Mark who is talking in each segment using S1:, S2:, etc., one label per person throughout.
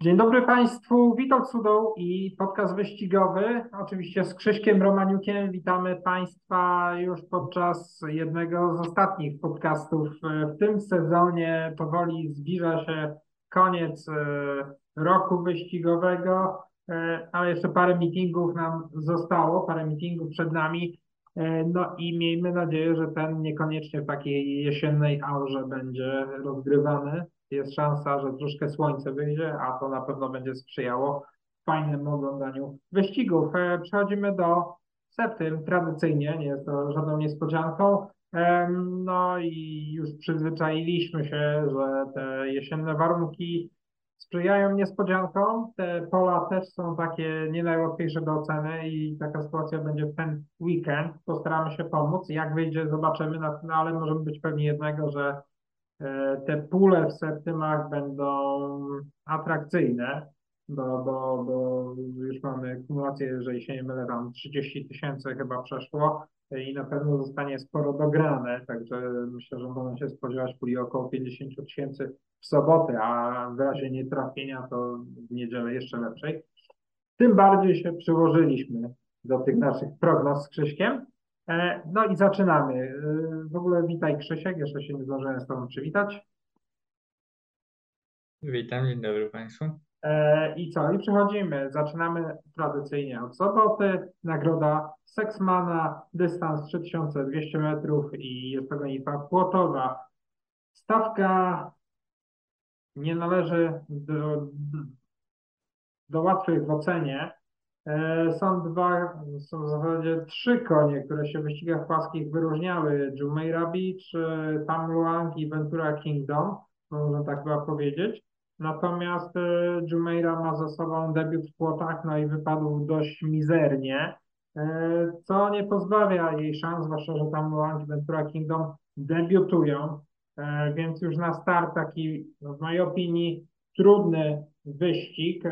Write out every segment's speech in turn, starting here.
S1: Dzień dobry Państwu, Witold Sudoł i podcast wyścigowy. Oczywiście z Krzyśkiem Romaniukiem witamy Państwa już podczas jednego z ostatnich podcastów w tym sezonie. Powoli zbliża się koniec e, roku wyścigowego, e, ale jeszcze parę meetingów nam zostało, parę meetingów przed nami. E, no i miejmy nadzieję, że ten niekoniecznie w takiej jesiennej aurze będzie rozgrywany jest szansa, że troszkę słońce wyjdzie, a to na pewno będzie sprzyjało fajnemu oglądaniu wyścigów. E, przechodzimy do septym, tradycyjnie, nie jest to żadną niespodzianką. No i już przyzwyczailiśmy się, że te jesienne warunki sprzyjają niespodziankom. Te pola też są takie nie najłatwiejsze do oceny i taka sytuacja będzie w ten weekend. Postaramy się pomóc. Jak wyjdzie, zobaczymy, no, ale możemy być pewni jednego, że te pule w septymach będą atrakcyjne, bo, bo, bo już mamy kumulację, jeżeli się nie mylę, tam 30 tysięcy chyba przeszło i na pewno zostanie sporo dograne, także myślę, że można się spodziewać puli około 50 tysięcy w sobotę, a w razie nietrafienia to w niedzielę jeszcze lepszej. Tym bardziej się przyłożyliśmy do tych naszych prognoz z Krzyśkiem. E, no i zaczynamy. E, w ogóle witaj Krzysiek, jeszcze się nie zdążyłem z Tobą przywitać.
S2: Witam, dzień dobry Państwu.
S1: E, I co? I przechodzimy. Zaczynamy tradycyjnie od soboty. Nagroda Seksmana, dystans 3200 metrów i jest to gonitwa płotowa. Stawka nie należy do, do łatwych w ocenie. E, są dwa, są w zasadzie trzy konie, które się w wyścigach płaskich wyróżniały. Jumeirah Beach, e, Tam Luang i Ventura Kingdom, można tak chyba powiedzieć. Natomiast e, Jumeirah ma za sobą debiut w płotach, no i wypadł dość mizernie, co nie pozbawia jej szans, zwłaszcza, że Tam Luang i Ventura Kingdom debiutują, więc już na start taki, no, w mojej opinii, trudny wyścig.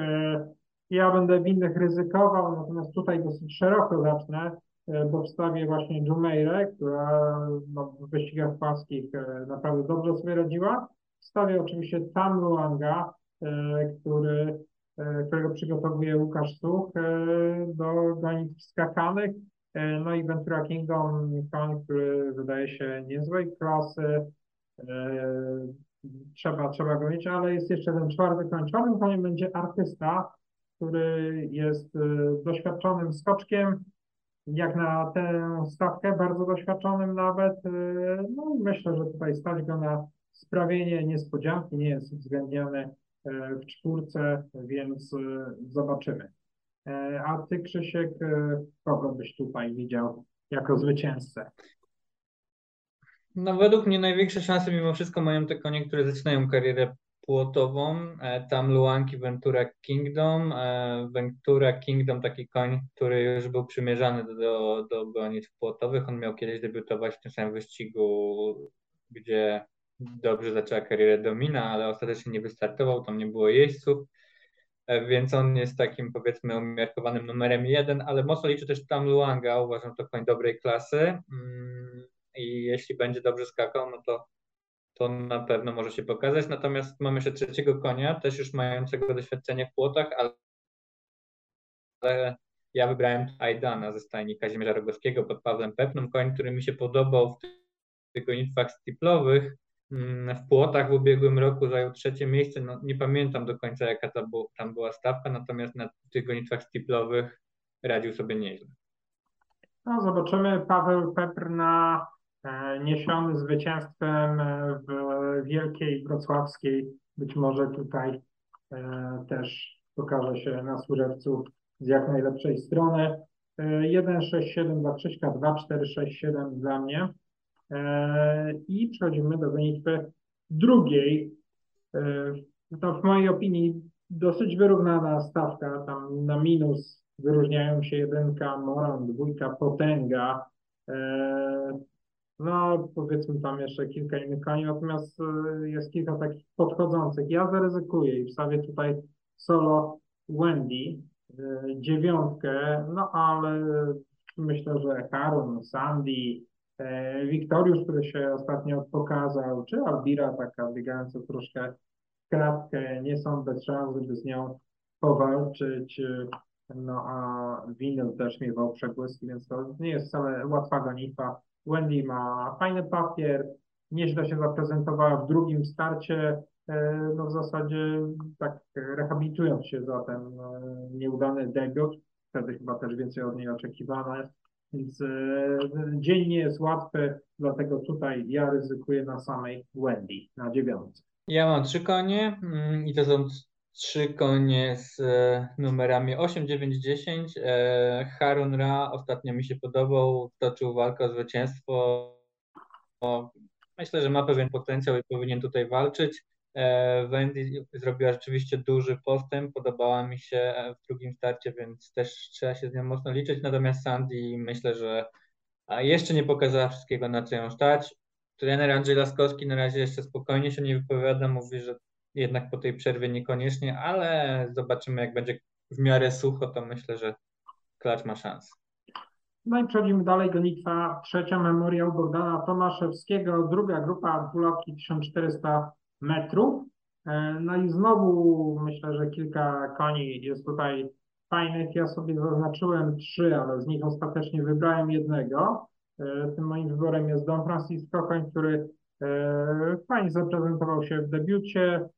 S1: Ja będę w innych ryzykował, natomiast tutaj dosyć szeroko zacznę, e, bo wstawię właśnie Jumeirę, która no, w wyścigach płaskich e, naprawdę dobrze sobie radziła. Wstawię oczywiście Tam Luanga, e, który, którego przygotowuje Łukasz Such do gonitw skakanych. No i Ventura Kingdom, koń, który wydaje się niezłej klasy. Trzeba, trzeba go mieć, ale jest jeszcze ten czwarty koń. Czwartym koniem będzie artysta, który jest y, doświadczonym skoczkiem, jak na tę stawkę, bardzo doświadczonym nawet. Y, no i myślę, że tutaj stać go na sprawienie niespodzianki, nie jest uwzględniany y, w czwórce, więc zobaczymy. A ty, Krzysiek, kogo byś tutaj widział jako zwycięzcę?
S2: No według mnie największe szanse mimo wszystko mają te konie, które zaczynają karierę płotową, e, tam Luanki Ventura Kingdom. E, Ventura Kingdom taki koń, który już był przymierzany do, do gonitw płotowych. On miał kiedyś debiutować w tym samym wyścigu, gdzie dobrze zaczęła karierę Domina, ale ostatecznie nie wystartował, tam nie było jeźdźców, e, więc on jest takim powiedzmy umiarkowanym numerem jeden, ale mocno liczę też tam Luanga, uważam to koń dobrej klasy mm, i jeśli będzie dobrze skakał, no to to na pewno może się pokazać. Natomiast mamy jeszcze trzeciego konia, też już mającego doświadczenie w płotach, ale ja wybrałem Aidana ze stajni Kazimierza Rogowskiego pod Pawłem Pepną, koń, który mi się podobał w tych gonitwach stiplowych. Mm, w płotach w ubiegłym roku zajął trzecie miejsce. No, nie pamiętam do końca, jaka tam była stawka, natomiast na tych gonitwach stiplowych radził sobie nieźle.
S1: No, zobaczymy. Paweł Pepr na niesiony zwycięstwem e, w Wielkiej Wrocławskiej. Być może tutaj e, też pokaże się na Służewcu z jak najlepszej strony. 1, 6, 7 dla Krzyśka, 2, 4, 6, 7 dla mnie. I przechodzimy do gonitwy drugiej. To w mojej opinii dosyć wyrównana stawka. Tam na minus wyróżniają się jedynka Moran, dwójka Potęga. No, powiedzmy tam jeszcze kilka innych koni, natomiast y, jest kilka takich podchodzących. Ja zaryzykuję i wstawię tutaj solo Wendy, y, dziewiątkę, no ale myślę, że Harun, Sandy, y, Wiktoriusz, który się ostatnio pokazał, czy Albira taka biegająca troszkę kratkę, nie są bez szans, żeby z nią powalczyć. No a Winyl też miewał przebłyski, więc to nie jest wcale łatwa gonitwa. Wendy ma fajny papier, nieźle się zaprezentowała w drugim starcie, e, no w zasadzie tak rehabilitując się za ten e, nieudany debiut, wtedy chyba też więcej od niej oczekiwane, więc e, dzień nie jest łatwy, dlatego tutaj ja ryzykuję na samej Wendy, na dziewiątce.
S2: Ja mam trzy konie mm, i to są trzy konie z numerami 8, 9, 10. Harun Ra ostatnio mi się podobał, toczył walkę o zwycięstwo. Myślę, że ma pewien potencjał i powinien tutaj walczyć. E, Wendy zrobiła rzeczywiście duży postęp, podobała mi się w drugim starcie, więc też trzeba się z nią mocno liczyć. Natomiast Sandy myślę, że jeszcze nie pokazała wszystkiego, na co ją stać. Trener Andrzej Laskowski na razie jeszcze spokojnie się nie wypowiada, mówi, że jednak po tej przerwie niekoniecznie, ale zobaczymy, jak będzie w miarę sucho, to myślę, że klacz ma szansę.
S1: No i przechodzimy dalej, gonitwa trzecia, memoriał Bogdana Tomaszewskiego, druga grupa, dwulatki 1400 metrów. E, no i znowu myślę, że kilka koni jest tutaj fajnych. Ja sobie zaznaczyłem trzy, ale z nich ostatecznie wybrałem jednego. E, tym moim wyborem jest Don Francisco, koń, który fajnie zaprezentował się w debiucie,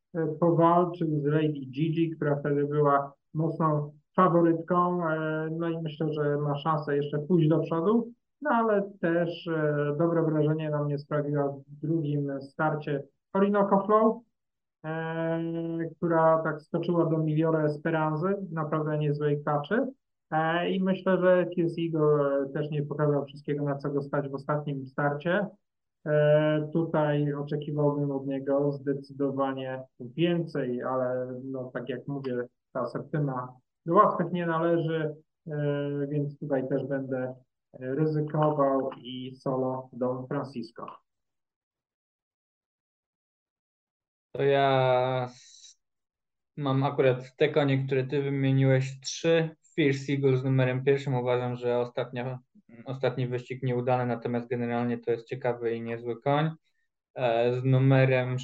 S1: powalczył z Lady Gigi, która wtedy była mocną faworytką, no i myślę, że ma szansę jeszcze pójść do przodu, no ale też dobre wrażenie na mnie sprawiła w drugim starcie Orinoco Flow, e, która tak skoczyła do Miliore Esperanzy, naprawdę niezłej kaczy. E, I myślę, że Kirs Eagle też nie pokazał wszystkiego, na co go stać w ostatnim starcie. E, tutaj oczekiwałbym od niego zdecydowanie więcej, ale no, tak jak mówię, ta septyma do łatwych nie należy, więc tutaj też będę ryzykował i solo Don Francisco.
S2: To ja mam akurat te konie, które ty wymieniłeś, trzy. Fierce Eagle z numerem pierwszym. Uważam, że ostatnio, ostatni wyścig nieudany, natomiast generalnie to jest ciekawy i niezły koń. E, z numerem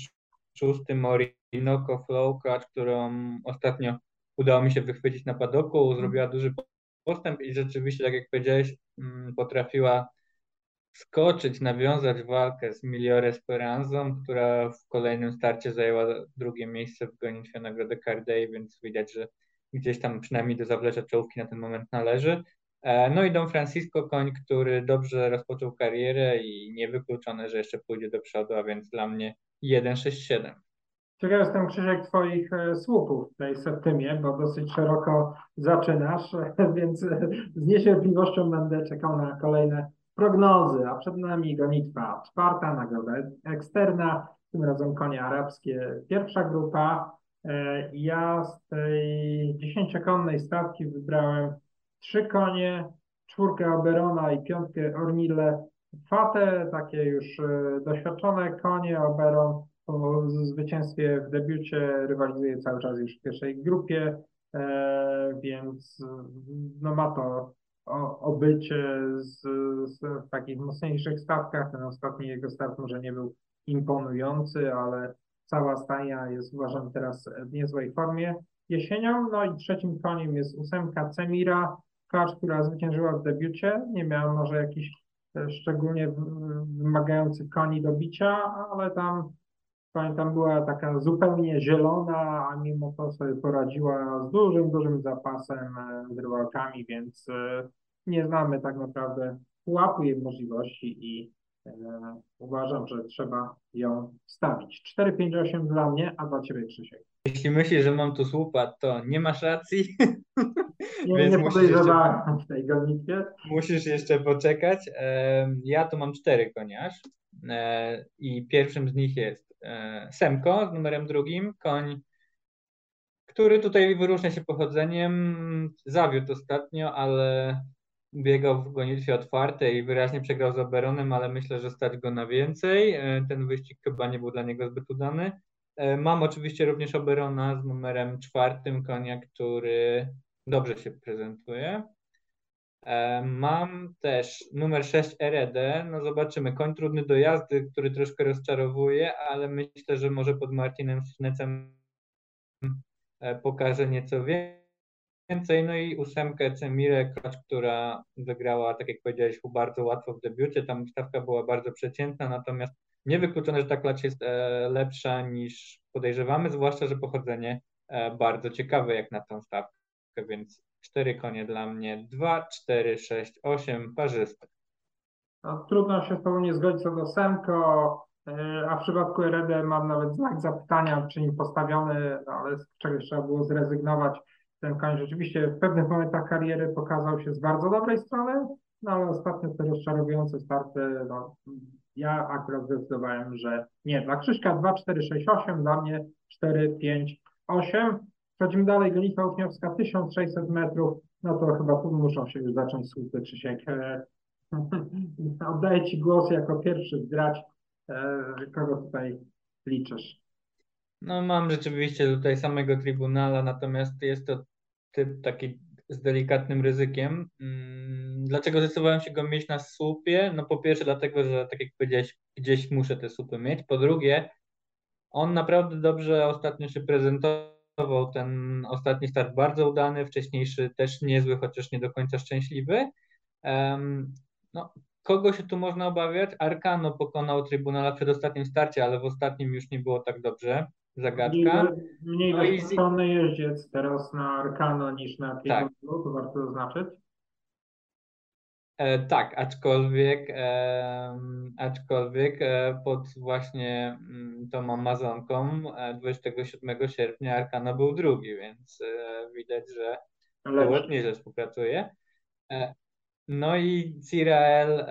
S2: szóstym Orinoco Flowcatch, którą ostatnio udało mi się wychwycić na padoku, zrobiła duży postęp i rzeczywiście, tak jak powiedziałeś, mm, potrafiła skoczyć, nawiązać walkę z Miliore Speranzą, która w kolejnym starcie zajęła drugie miejsce w gonitwie nagrody Cardey, więc widać, że gdzieś tam przynajmniej do zawlecza czołówki na ten moment należy. E, no i Don Francisco, koń, który dobrze rozpoczął karierę i niewykluczone, że jeszcze pójdzie do przodu, a więc dla mnie 1-6-7.
S1: Ciekaw jestem, Krzysiek, Twoich e, słupów w tej septymie, bo dosyć szeroko zaczynasz, więc z niecierpliwością będę czekał na kolejne prognozy, a przed nami gonitwa czwarta, nagroda eksterna, tym razem konie arabskie, pierwsza grupa. E, ja z tej dziesięciokonnej stawki wybrałem trzy konie, czwórkę Oberona i piątkę Ornille Fate, takie już e, doświadczone konie. Oberon po zwycięstwie w debiucie rywalizuje cały czas już w pierwszej grupie, e, więc no ma to obycie z, z w takich mocniejszych stawkach. Ten ostatni jego start może nie był imponujący, ale cała staja jest uważam teraz w niezłej formie jesienią. No i trzecim koniem jest ósemka Cemira, klacz, która zwyciężyła w debiucie. Nie miała może jakiś e, szczególnie wymagający koni do bicia, ale tam pamiętam była taka zupełnie zielona, a mimo to sobie poradziła z dużym, dużym zapasem z e, rywalkami, więc e, nie znamy tak naprawdę pułapu jej możliwości i uważam, że trzeba ją wstawić. 4,58 dla mnie, a dla Ciebie Krzysiek.
S2: Jeśli myślisz, że mam tu słupa, to nie masz racji.
S1: Nie, Więc nie podejrzewałem w tej gonitwie.
S2: Musisz jeszcze poczekać. Ja tu mam cztery koniarz i pierwszym z nich jest E, Semko z numerem drugim, koń, który tutaj wyróżnia się pochodzeniem. Zawiódł ostatnio, ale biegał w gonitwie otwartej i wyraźnie przegrał z Oberonem, ale myślę, że stać go na więcej. E, ten wyścig chyba nie był dla niego zbyt udany. E, mam oczywiście również Oberona z numerem czwartym, konia, który dobrze się prezentuje. E, mam też numer 6 RED. No zobaczymy. Koń trudny do jazdy, który troszkę rozczarowuje, ale myślę, że może pod Martinem Schnecem e, pokaże nieco więcej. No i ósemkę Cemire Krocz, która wygrała, tak jak powiedziałeś, bardzo łatwo w debiucie. Tam stawka była bardzo przeciętna, natomiast niewykluczone, że ta klacz jest e, lepsza niż podejrzewamy, zwłaszcza, że pochodzenie bardzo ciekawe jak na tą stawkę, więc Cztery konie dla mnie. Dwa, cztery, sześć, osiem parzystych.
S1: No, trudno się Tobą nie zgodzić co do Semko, e, a w przypadku Eredy mam nawet znak zapytania, czy nim postawiony, no, ale z czegoś trzeba było zrezygnować. Ten koń rzeczywiście w pewnych momentach kariery pokazał się z bardzo dobrej strony, no ale ostatnio te rozczarowujące starty, no, ja akurat zdecydowałem, że nie. Dla Krzyśka 2, 4, 6, 8, dla mnie 4, 5, 8. Przechodzimy dalej, gonitwa uczniowska 1600 metrów, no to chyba tu muszą się już zacząć słupy, Krzysiek. E, oddaję Ci głos jako pierwszy zdrać, e, kogo tutaj liczysz.
S2: No mam rzeczywiście tutaj samego Tribunala, natomiast jest to typ taki z delikatnym ryzykiem. Mm, dlaczego zdecydowałem się go mieć na słupie? No po pierwsze dlatego, że tak jak powiedziałeś, gdzieś muszę te słupy mieć. Po drugie, on naprawdę dobrze ostatnio się prezentował ten ostatni start bardzo udany, wcześniejszy też niezły, chociaż nie do końca szczęśliwy. No, kogo się tu można obawiać? Arkano pokonał Trybunala w przedostatnim starcie, ale w ostatnim już nie było tak dobrze. Zagadka.
S1: Mniej, mniej no doświadczony i... jeździec teraz na Arkano niż na Tribunalu, tak. to warto zaznaczyć.
S2: E, tak, aczkolwiek, e, aczkolwiek e, pod właśnie mm, tą Amazonką 27 e, sierpnia Arkana był drugi, więc e, widać, że to nieźle współpracuje. E, no i Cirael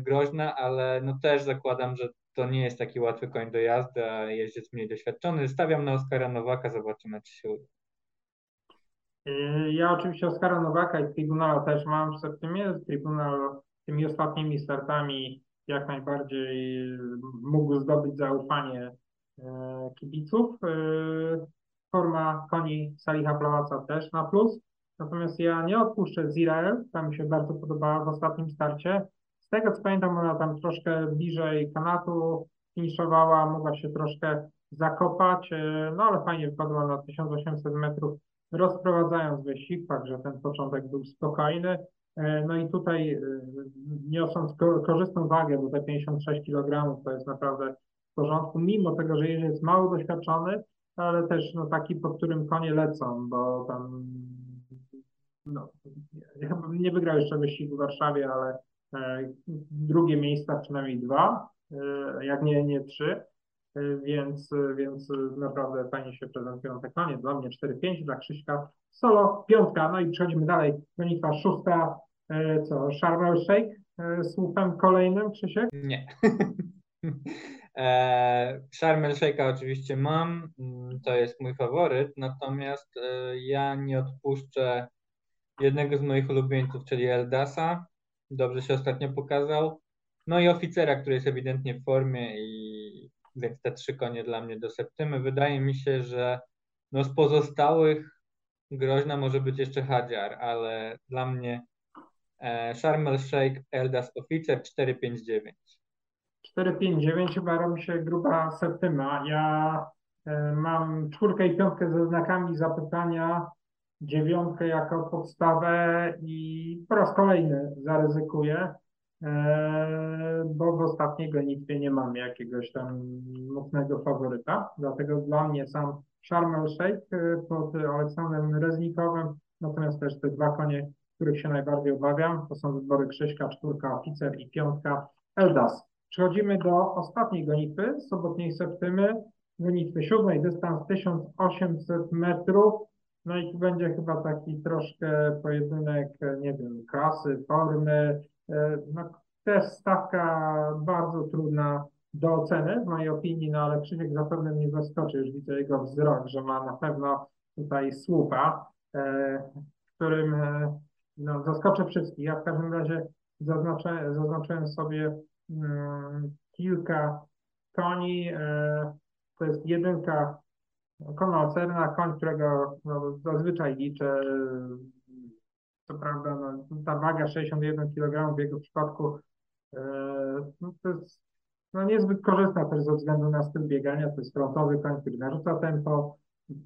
S2: groźna, ale no też zakładam, że to nie jest taki łatwy koń do jazdy, a jeździec mniej doświadczony. Stawiam na Oskara Nowaka, zobaczymy, czy się uda.
S1: Yy, ja oczywiście Oskara Nowaka i Tribunala też mam w Septymie. Tribunal tymi ostatnimi startami jak najbardziej mógł zdobyć zaufanie yy, kibiców. Yy, forma koni Saliha Plałaca też na plus. Natomiast ja nie odpuszczę Zirael, ta mi się bardzo podobała w ostatnim starcie. Z tego co pamiętam, ona tam troszkę bliżej kanatu finiszowała, mogła się troszkę zakopać, no ale fajnie wypadła na 1800 metrów rozprowadzając wyścig, także ten początek był spokojny. E, no i tutaj e, niosąc korzystną wagę, bo te 56 kg to jest naprawdę w porządku, mimo tego, że jest mało doświadczony, ale też no, taki, po którym konie lecą, bo tam no, nie wygrał jeszcze wyścigu w Warszawie, ale e, drugie miejsca przynajmniej dwa, jak nie, nie trzy. Y, więc, więc naprawdę fajnie się prezentują te konie. Dla mnie 4-5, dla Krzyśka solo, piątka. No i przechodzimy dalej. Gonitwa szósta, co, Sharm Shake z słupem kolejnym, Krzysiek?
S2: Nie. e, Sharm Shake'a oczywiście mam, mm, to jest mój faworyt, natomiast e, ja nie odpuszczę jednego z moich ulubieńców, czyli Eldasa. Dobrze się ostatnio pokazał. No i oficera, który jest ewidentnie w formie i więc te trzy konie dla mnie do septymy. Wydaje mi się, że no z pozostałych groźna może być jeszcze Hadziar, ale dla mnie e, Sharm Sheikh, Eldas Oficer 459.
S1: 459 chyba robi się gruba septyma. Ja e, mam czwórkę i piątkę ze znakami zapytania, dziewiątkę jako podstawę i po raz kolejny zaryzykuję. E, bo w ostatniej gonitwie nie mamy jakiegoś tam mocnego faworyta, dlatego dla mnie sam Sharm el Sheikh e, pod Aleksandrem Reznikowym, natomiast też te dwa konie, których się najbardziej obawiam, to są wybory Krzyśka, czwórka Oficer i piątka Eldas. Przechodzimy do ostatniej gonitwy, sobotniej septymy, gonitwy siódmej, dystans 1800 metrów, no i tu będzie chyba taki troszkę pojedynek, nie wiem, klasy, formy, E, no, też stawka bardzo trudna do oceny w mojej opinii, no ale Krzysiek zapewne mnie zaskoczy, już widzę jego wzrok, że ma na pewno tutaj słupa, e, którym e, no, zaskoczę wszystkich. Ja w każdym razie zaznaczę, zaznaczyłem sobie mm, kilka koni. To jest jedynka kona ocerna, koń, którego no, zazwyczaj liczę co prawda no, ta waga 61 kg w jego przypadku e, no, to jest no, niezbyt korzystna też ze względu na styl biegania. To jest frontowy koń, który narzuca tempo.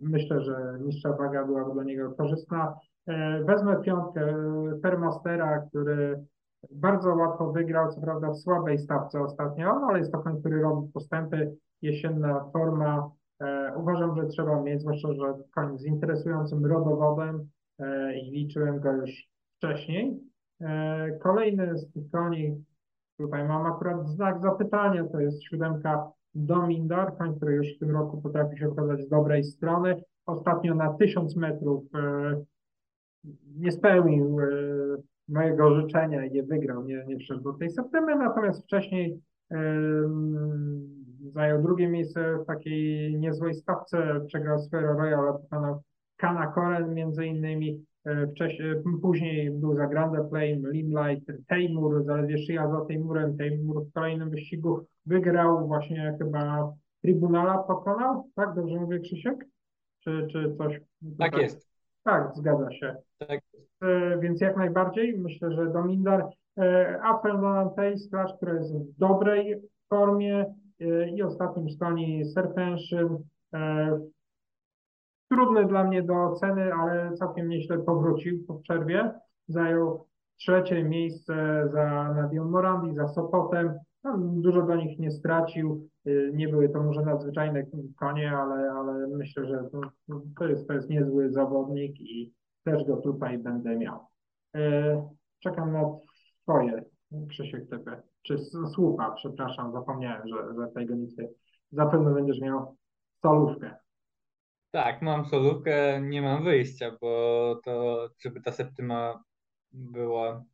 S1: Myślę, że niższa waga byłaby dla niego korzystna. E, wezmę piątkę Permastera, który bardzo łatwo wygrał, co prawda w słabej stawce ostatnio, ale jest to koń, który robi postępy. Jesienna forma. E, uważam, że trzeba mieć, zwłaszcza, że koń z interesującym rodowodem e, i liczyłem go już wcześniej. Kolejny z tych koni, tutaj mam akurat znak zapytania, to jest siódemka Domindar, koń, który już w tym roku potrafi się okazać z dobrej strony. Ostatnio na 1000 metrów nie spełnił e, mojego życzenia i nie wygrał, nie, nie wszedł do tej septembry, natomiast wcześniej zajął drugie miejsce w takiej niezłej stawce, przegrał Sfero Royal, pokonał Kana Koren między innymi, e, wcześniej, później był za Grande Flame, Limelight, Teimur, zaledwie szyja za Teimurem, Teimur w kolejnym wyścigu wygrał, właśnie chyba Tribunala pokonał, tak? Dobrze mówię Krzysiek? Czy, czy coś?
S2: Tak jest.
S1: Tak, zgadza się.
S2: Tak.
S1: E, więc jak najbardziej myślę, że Domindar, e, Apple Nolan Taste, która jest w dobrej formie i ostatnim stoni Serpenszyn. Trudny dla mnie do oceny, ale całkiem nieźle powrócił po przerwie. Zajął trzecie miejsce za Nadią Morandi, za Sopotem. Dużo do nich nie stracił. Y, nie były to może nadzwyczajne konie, ale, ale myślę, że to, jest, to jest niezły zawodnik i też go tutaj będę miał. Y, czekam na Twoje, Krzysiek Typy, czy słupa, przepraszam, zapomniałem, że, że tej gonitwy zapewne będziesz miał solówkę.
S2: Tak, mam solówkę, nie mam wyjścia, bo to, żeby ta septyma była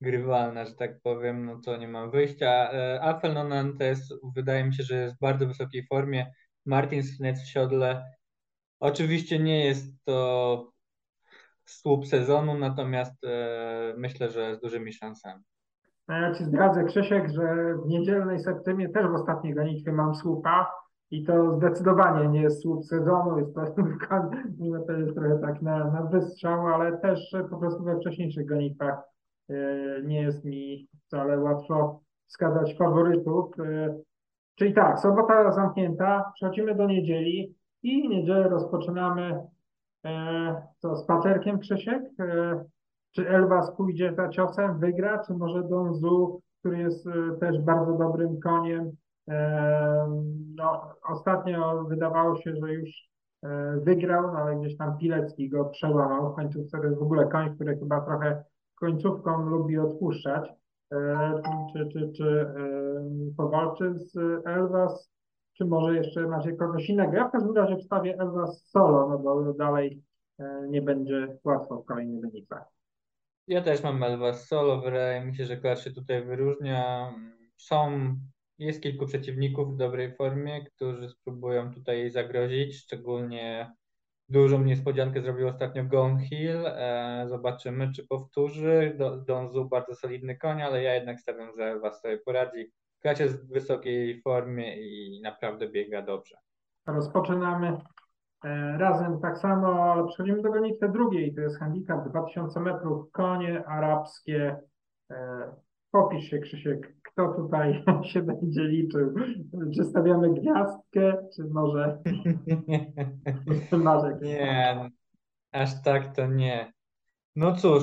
S2: grywalna, że tak powiem, no to nie mam wyjścia. E, Afel Nonantes wydaje mi się, że jest w bardzo wysokiej formie. Martin Skinec w siodle. Oczywiście nie jest to słup sezonu, natomiast e, myślę, że z dużymi szansami.
S1: No ja Ci zdradzę, Krzysiek, że w niedzielnej septymie też w ostatniej gonitwie mam słupa i to zdecydowanie nie jest słup sezonu, jest to, to jest trochę tak na, na wystrzał, ale też po prostu we wcześniejszych gonitwach E, nie jest mi wcale łatwo wskazać faworytów. E, czyli tak, sobota zamknięta, przechodzimy do niedzieli i niedzielę rozpoczynamy e, co, spacerkiem Krzysiek? Czy Elwas pójdzie za ciosem, wygra, czy może Donzu, który jest też bardzo dobrym koniem? No, ostatnio wydawało się, że już wygrał, no ale gdzieś tam Pilecki go przełamał. W końcu to jest w ogóle koń, który chyba trochę końcówką lubi odpuszczać, e, czy, czy, czy e, powalczy z Elvas, czy może jeszcze macie kogoś innego. Ja w każdym razie wstawię Elvas solo, no bo dalej e, nie będzie łatwo w kolejnych wynikach.
S2: Ja też mam Elvas solo, wydaje mi się, że Klar się tutaj wyróżnia. Są, jest kilku przeciwników w dobrej formie, którzy spróbują tutaj zagrozić, szczególnie Dużą niespodziankę zrobił ostatnio Gone Hill. E, zobaczymy, czy powtórzy. Donzu bardzo solidny koń, ale ja jednak stawiam, że Was sobie poradzi. Klacz jest w wysokiej formie i naprawdę biega dobrze.
S1: Rozpoczynamy razem tak samo, ale przechodzimy do gonitwy drugiej. To jest handicap 2000 metrów. Konie arabskie. E, popisz się, Krzysiek, kto tutaj się będzie liczył? Czy stawiamy gwiazdkę, czy może
S2: Marek? Nie, aż tak to nie. No cóż,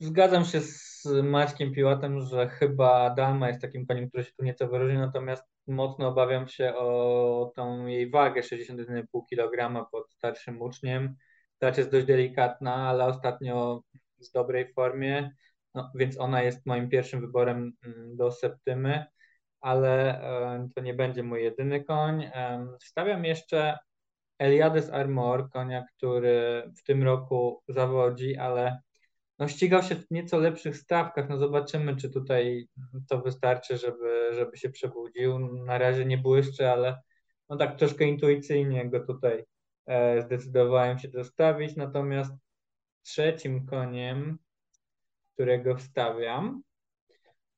S2: zgadzam się z Maćkiem Piłatem, że chyba Dalma jest takim koniem, który się tu nieco wyróżni, natomiast mocno obawiam się o tą jej wagę 61,5 kg pod starszym uczniem. Ta jest dość delikatna, ale ostatnio w dobrej formie no, więc ona jest moim pierwszym wyborem mm, do Septymy, ale to nie będzie mój jedyny koń. Wstawiam jeszcze Eliades Armor, konia, który w tym roku zawodzi, ale no, ścigał się w nieco lepszych stawkach. No zobaczymy, czy tutaj to wystarczy, żeby, żeby się przebudził. Na razie nie błyszczy, ale no tak troszkę intuicyjnie go tutaj e, zdecydowałem się dostawić. Natomiast trzecim koniem którego wstawiam,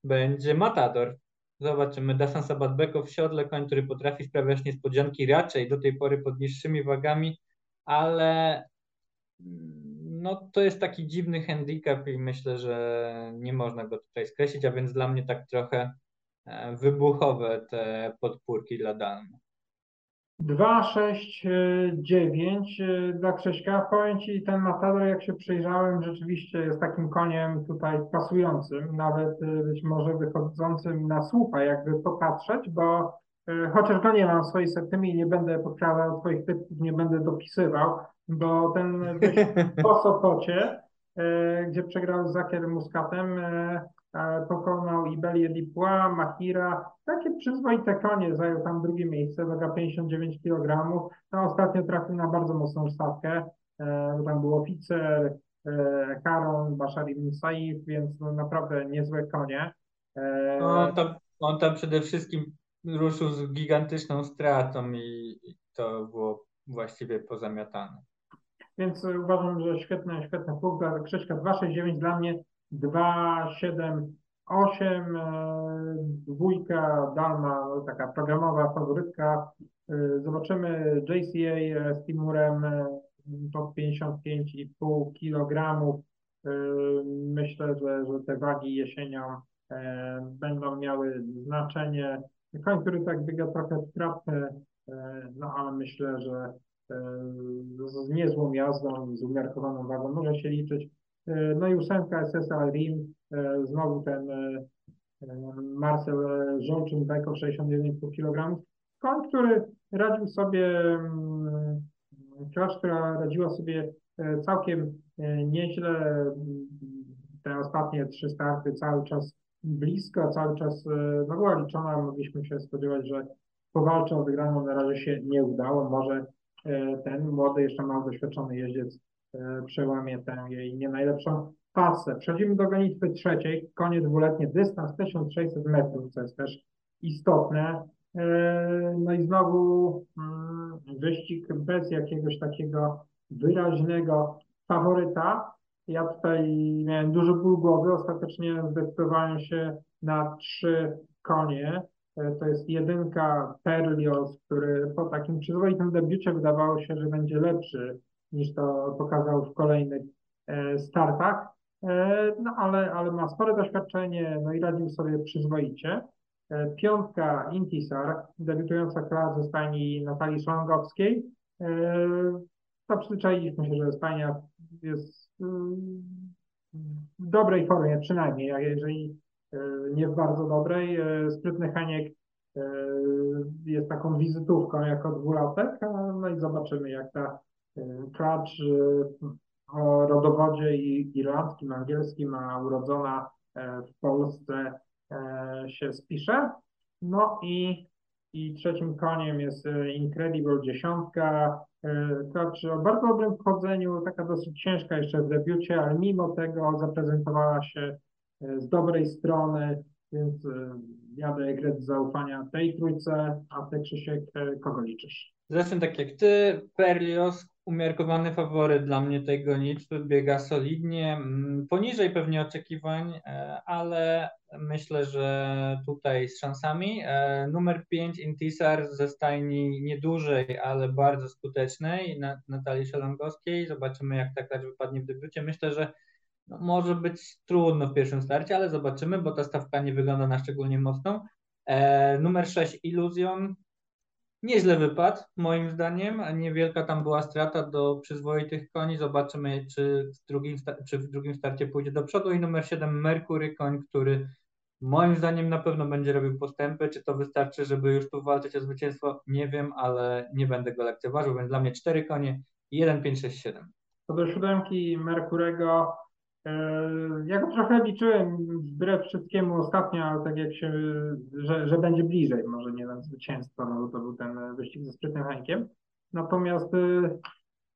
S2: będzie Matador. Zobaczymy. Dasan Sabatbeko w siodle, koń, który potrafi sprawiać niespodzianki raczej do tej pory pod niższymi wagami, ale no to jest taki dziwny handicap i myślę, że nie można go tutaj skreślić, a więc dla mnie tak trochę e, wybuchowe te podpórki dla Dalmy.
S1: 2, 6, 9 dla Krzyśka. Powiem Ci, ten Matador, jak się przyjrzałem, rzeczywiście jest takim koniem tutaj pasującym, nawet e, być może wychodzącym na słupa, jakby popatrzeć, bo e, chociaż go nie mam w swojej septymie i nie będę podkradał Twoich typów, nie będę dopisywał, bo ten po Sopocie, e, gdzie przegrał z Zakier Muskatem, pokonał Ibelię Lipła, Mahira, takie przyzwoite konie, zajął tam drugie miejsce, waga 59 kg. No, ostatnio trafił na bardzo mocną stawkę, e, tam był oficer, e, Karon, Bashar ibn Saif, więc no, naprawdę niezłe konie.
S2: E, no, on, tam, on tam przede wszystkim ruszył z gigantyczną stratą i, i to było właściwie pozamiatane.
S1: Więc uważam, że świetny, świetny punkt dla Krzyśka 269 dla mnie 2, 7, 8, dwójka Dalma, taka programowa faworytka. E, zobaczymy JCA z Timurem pod 55,5 kg. Myślę, że, że te wagi jesienią e, będą miały znaczenie. Koń, który tak biega trochę w e, no ale myślę, że z niezłą jazdą, z umiarkowaną wagą może się liczyć. E, no i ósemka SSA Rim, e, znowu ten e, Marcel Żolczyn, Beko 61,5 kg. Koń, który radził sobie, klacz, która radziła sobie całkiem nieźle. Te ostatnie trzy starty cały czas blisko, cały czas no była liczona. Mogliśmy się spodziewać, że powalczy o wygraną. Na razie się nie udało. Może ten młody, jeszcze mało doświadczony jeździec E, przełamie tę jej nie najlepszą pasę. Przechodzimy do gonitwy trzeciej, koniec dwuletnie, dystans 1600 metrów, co jest też istotne. E, no i znowu mm, wyścig bez jakiegoś takiego wyraźnego faworyta. Ja tutaj miałem duży ból głowy, ostatecznie zdecydowałem się na trzy konie. E, to jest jedynka Perlios, który po takim przyzwoitym debiucie wydawało się, że będzie lepszy niż to pokazał w kolejnych e, startach, e, no ale, ale ma spore doświadczenie, no i radził sobie przyzwoicie. Piątka Intisar, debiutująca klas ze stajni Natalii Szlangowskiej. To przyzwyczailiśmy się, że stajnia jest w dobrej formie przynajmniej, jeżeli nie w bardzo dobrej. Sprytny Heniek jest taką wizytówką jako dwulatek, no i zobaczymy jak ta Klacz o rodowodzie irlandzkim, angielskim, a urodzona e, w Polsce e, się spisze. No i, i trzecim koniem jest e, Incredible dziesiątka. Klacz o bardzo dobrym wchodzeniu, taka dosyć ciężka jeszcze w debiucie, ale mimo tego zaprezentowała się z dobrej strony, więc jadę kredyt zaufania tej trójce, a ty Krzysiek, kogo liczysz?
S2: Zresztą tak jak ty, Perlios, umiarkowany faworyt dla mnie tej gonitwy, biega solidnie, mm, poniżej pewnie oczekiwań, e, ale myślę, że tutaj z szansami. E, numer 5 Intisar ze stajni niedużej, ale bardzo skutecznej Natalii Szalongowskiej. Zobaczymy jak ta klacz wypadnie w debiucie. Myślę, że no, może być trudno w pierwszym starcie, ale zobaczymy, bo ta stawka nie wygląda na szczególnie mocną. E, numer 6 Illusion, Nieźle wypadł, moim zdaniem. Niewielka tam była strata do przyzwoitych koni. Zobaczymy, czy w drugim, czy w drugim starcie pójdzie do przodu. I numer 7 Merkury, koń, który moim zdaniem na pewno będzie robił postępy. Czy to wystarczy, żeby już tu walczyć o zwycięstwo? Nie wiem, ale nie będę go lekceważył, więc dla mnie 4 konie 1, 5, 6, 7.
S1: Co do siódemki Merkurego, ja go trochę liczyłem wbrew wszystkiemu ostatnio, tak jak się, że, że będzie bliżej, może nie na zwycięstwo, no bo to był ten wyścig ze sprytnym Henkiem. Natomiast e,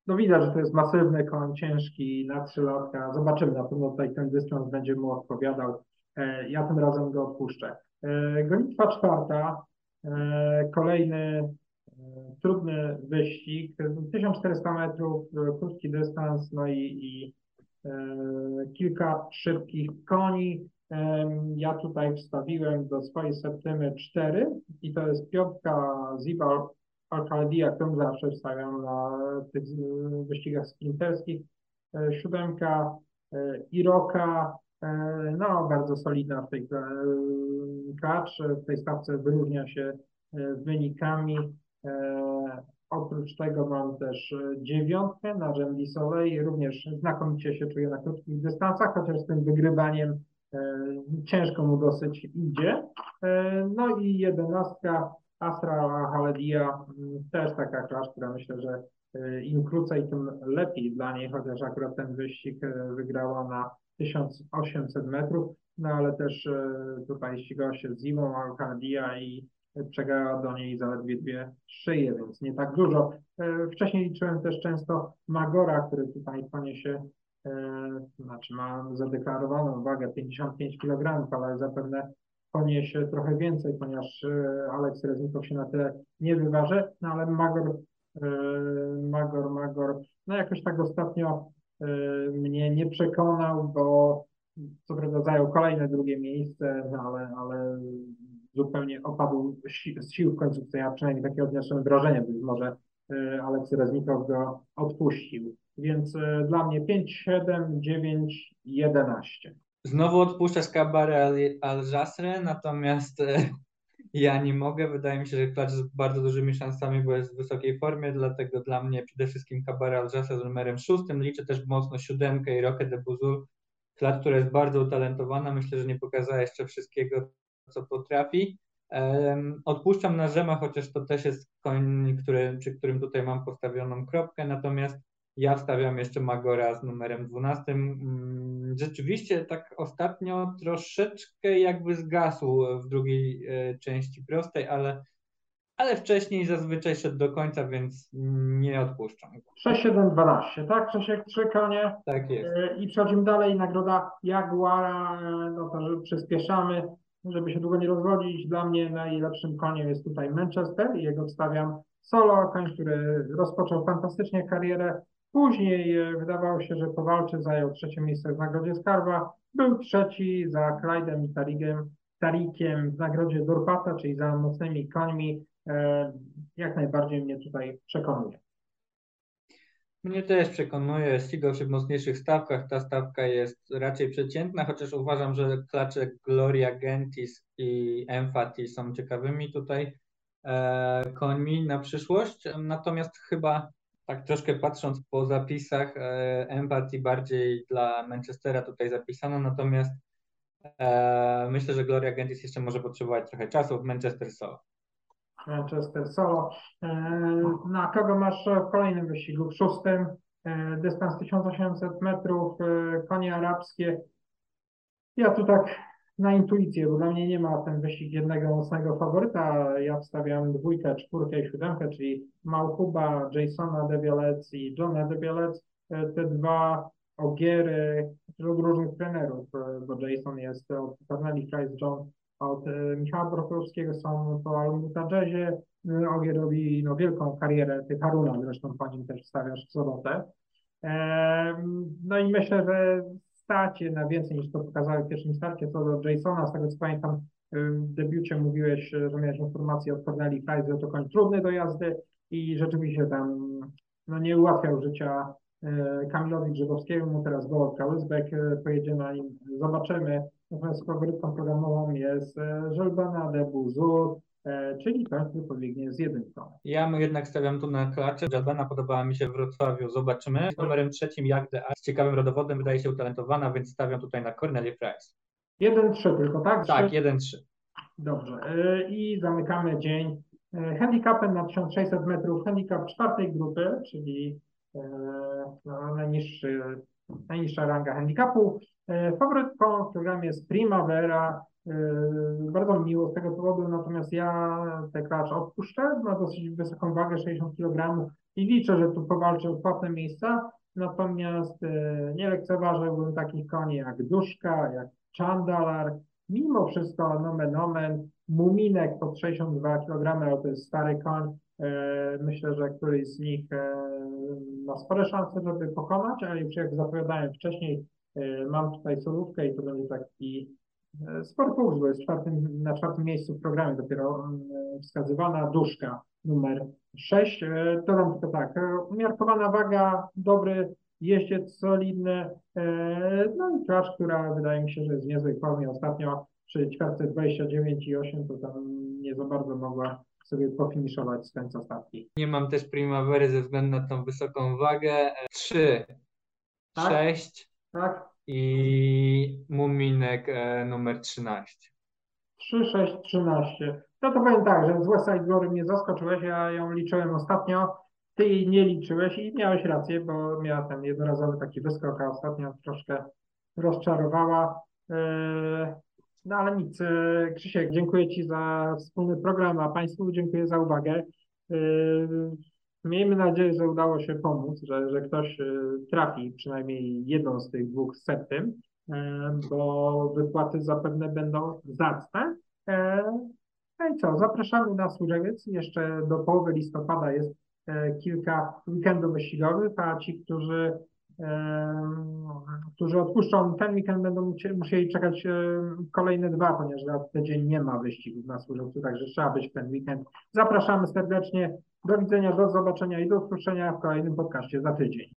S1: no widać, że to jest masywny koń, ciężki, na trzy latka. Zobaczymy, na pewno tutaj ten dystans będzie mu odpowiadał. E, ja tym razem go odpuszczę. Gonitwa czwarta, kolejny trudny wyścig, 1400 metrów, krótki dystans, no i, i E, kilka szybkich koni. E, ja tutaj wstawiłem do swojej septymy cztery i to jest piątka Zibal Alcaldia, którą zawsze stawiam na tych wyścigach sprinterskich. Siódemka Iroka, no bardzo solidna w tej klacz, w tej stawce wyróżnia się wynikami. Oprócz tego mam też e, dziewiątkę na Rzędi Soleil, również znakomicie się czuję na krótkich dystansach, chociaż z tym wygrywaniem e, ciężko mu dosyć idzie. E, no i jedenastka Astra Haledia, też taka klacz, która myślę, że im krócej, tym lepiej dla niej, chociaż akurat ten wyścig wygrała na 1800 metrów, no ale też tutaj ścigała się z Iwą Haledia i przegrała do niej zaledwie dwie szyje, więc nie tak dużo. E, wcześniej liczyłem też często Magora, który tutaj poniesie, e, znaczy ma zadeklarowaną wagę 55 kg, ale zapewne poniesie trochę więcej, ponieważ e, Aleks Reznikow się na tyle nie wyważy, no ale Magor, Magor, Magor, no jakoś tak ostatnio mnie nie przekonał, bo co prawda zajął kolejne drugie miejsce, no ale, ale zupełnie opadł z sił w końcówce. Ja przynajmniej takie odniosłem wrażenie, być może e, Aleksy Reznikow go odpuścił. Więc e, dla mnie 5, 7, 9, 11.
S2: Znowu odpuszczasz Kabare Al-Jasre, natomiast e, ja nie mogę. Wydaje mi się, że klacz z bardzo dużymi szansami, bo jest w wysokiej formie, dlatego dla mnie przede wszystkim Kabare Al-Jasre z numerem szóstym. Liczę też mocno siódemkę i Rocket de Buzul, klacz, która jest bardzo utalentowana. Myślę, że nie pokazała jeszcze wszystkiego, co potrafi. Odpuszczam na Rzema, chociaż to też jest koń, który, przy którym tutaj mam postawioną kropkę, natomiast ja wstawiam jeszcze Magora z numerem 12. Mm, rzeczywiście tak ostatnio troszeczkę jakby zgasł w drugiej e, części prostej, ale, ale wcześniej zazwyczaj szedł do końca, więc nie odpuszczam.
S1: 6-7-12, tak? Czesiek, trzy konie.
S2: Tak jest.
S1: E, I przechodzimy dalej. Nagroda Jaguara, e, no to, że przyspieszamy żeby się długo nie rozwodzić, dla mnie najlepszym koniem jest tutaj Manchester i jego wstawiam solo, koń, który rozpoczął fantastycznie karierę. Później e, wydawało się, że powalczy, zajął trzecie miejsce w nagrodzie Skarba. Był trzeci za Clyde'em i Tarigiem, Tarikiem w nagrodzie Dorpata, czyli za mocnymi końmi. E, jak najbardziej mnie tutaj przekonuje.
S2: Mnie też przekonuje, się w mocniejszych stawkach. Ta stawka jest raczej przeciętna, chociaż uważam, że klacze Gloria Gentis i Emphaty są ciekawymi tutaj e, końmi na przyszłość. Natomiast chyba tak troszkę patrząc po zapisach, e, Empathy bardziej dla Manchestera tutaj zapisano, natomiast e, myślę, że Gloria Gentis jeszcze może potrzebować trochę czasu w Manchester Solo.
S1: Manchester Solo. E, na kogo masz w kolejnym wyścigu? W szóstym, e, dystans 1800 metrów, e, konie arabskie. Ja tu tak na intuicję, bo dla mnie nie ma ten wyścig jednego mocnego faworyta. Ja wstawiam dwójkę, czwórkę i siódemkę, czyli Małkuba, Jasona Debielec i Johna Debielec. Te dwa ogiery różnych trenerów, bo Jason jest od Corneli Price John od e, Michała Brokowskiego są po Almuta Jazzie. E, Ogier robi no, wielką karierę, ty Haruna zresztą po nim też wstawiasz w sobotę. E, no i myślę, że stacie na więcej niż to pokazały w pierwszym starcie co do Jasona, z tego co pamiętam w debiucie mówiłeś, że miałeś informację od Corneli Price, że to koń trudny do jazdy i rzeczywiście tam no, nie ułatwiał życia Kamilowi Grzybowskiemu, teraz Gołod Kałysbek pojedzie na nim, zobaczymy. Faworytką programową jest e, Żelbana de Buzur, e, czyli który pobiegnie z jedynką.
S2: Ja jednak stawiam tu na klacze. Żelbana podobała mi się w Wrocławiu, zobaczymy. Z numerem trzecim Jagdę z ciekawym rodowodem, wydaje się utalentowana, więc stawiam tutaj na Cornelia Price.
S1: 1-3 tylko, tak?
S2: Tak, 1-3.
S1: Dobrze. E, I zamykamy dzień handicapem na 1600 metrów, handicap czwartej grupy, czyli no, najniższy, najniższa ranga handicapu. E, faworytką w programie jest Primavera. E, bardzo miło z tego powodu, natomiast ja te klacz odpuszczę, ma dosyć wysoką wagę, 60 kg i liczę, że tu powalczy o płatne miejsca. Natomiast e, nie lekceważyłbym takich koni jak Duszka, jak Chandalar. Mimo wszystko nomen omen, Muminek pod 62 kg, ale to jest stary koń. Myślę, że któryś z nich ma spore szanse, żeby pokonać, ale już jak zapowiadałem wcześniej, mam tutaj solówkę i to będzie taki e, spory punkt, bo jest czwartym, na czwartym miejscu w programie dopiero e, wskazywana duszka numer 6. Dodam tylko tak, e, umiarkowana waga, dobry jeździec, solidny, e, no i klacz, która wydaje mi się, że jest w niezłej formie ostatnio przy ćwiartce 29 i 8, to tam nie za bardzo mogła sobie pofiniszować z końca statki.
S2: Nie mam też Primavery ze względu na tą wysoką wagę. 3,
S1: Tak?
S2: 6
S1: Tak?
S2: i Muminek e, numer 13.
S1: 3, 6, 13. No to powiem tak, że z West Side Glory mnie zaskoczyłeś, ja ją liczyłem ostatnio, ty jej nie liczyłeś i miałeś rację, bo miała ten jednorazowy taki wyskok, a ostatnio troszkę rozczarowała. Eee, No ale nic, eee, Krzysiek, dziękuję Ci za wspólny program, a Państwu dziękuję za uwagę. Miejmy nadzieję, że udało się pomóc, że, że ktoś eee, trafi przynajmniej jedną z tych dwóch septym, eee, bo wypłaty zapewne będą zacne. Eee, No i co, zapraszamy na Służewiec. Jeszcze do połowy listopada jest kilka weekendów wyścigowych, a ci, którzy, którzy odpuszczą ten weekend, będą musieli czekać e, kolejne dwa, ponieważ za tydzień nie ma wyścigów na Służewcu, także trzeba być w ten weekend. Zapraszamy serdecznie. Do widzenia, do zobaczenia i do usłyszenia w kolejnym podcaście za tydzień.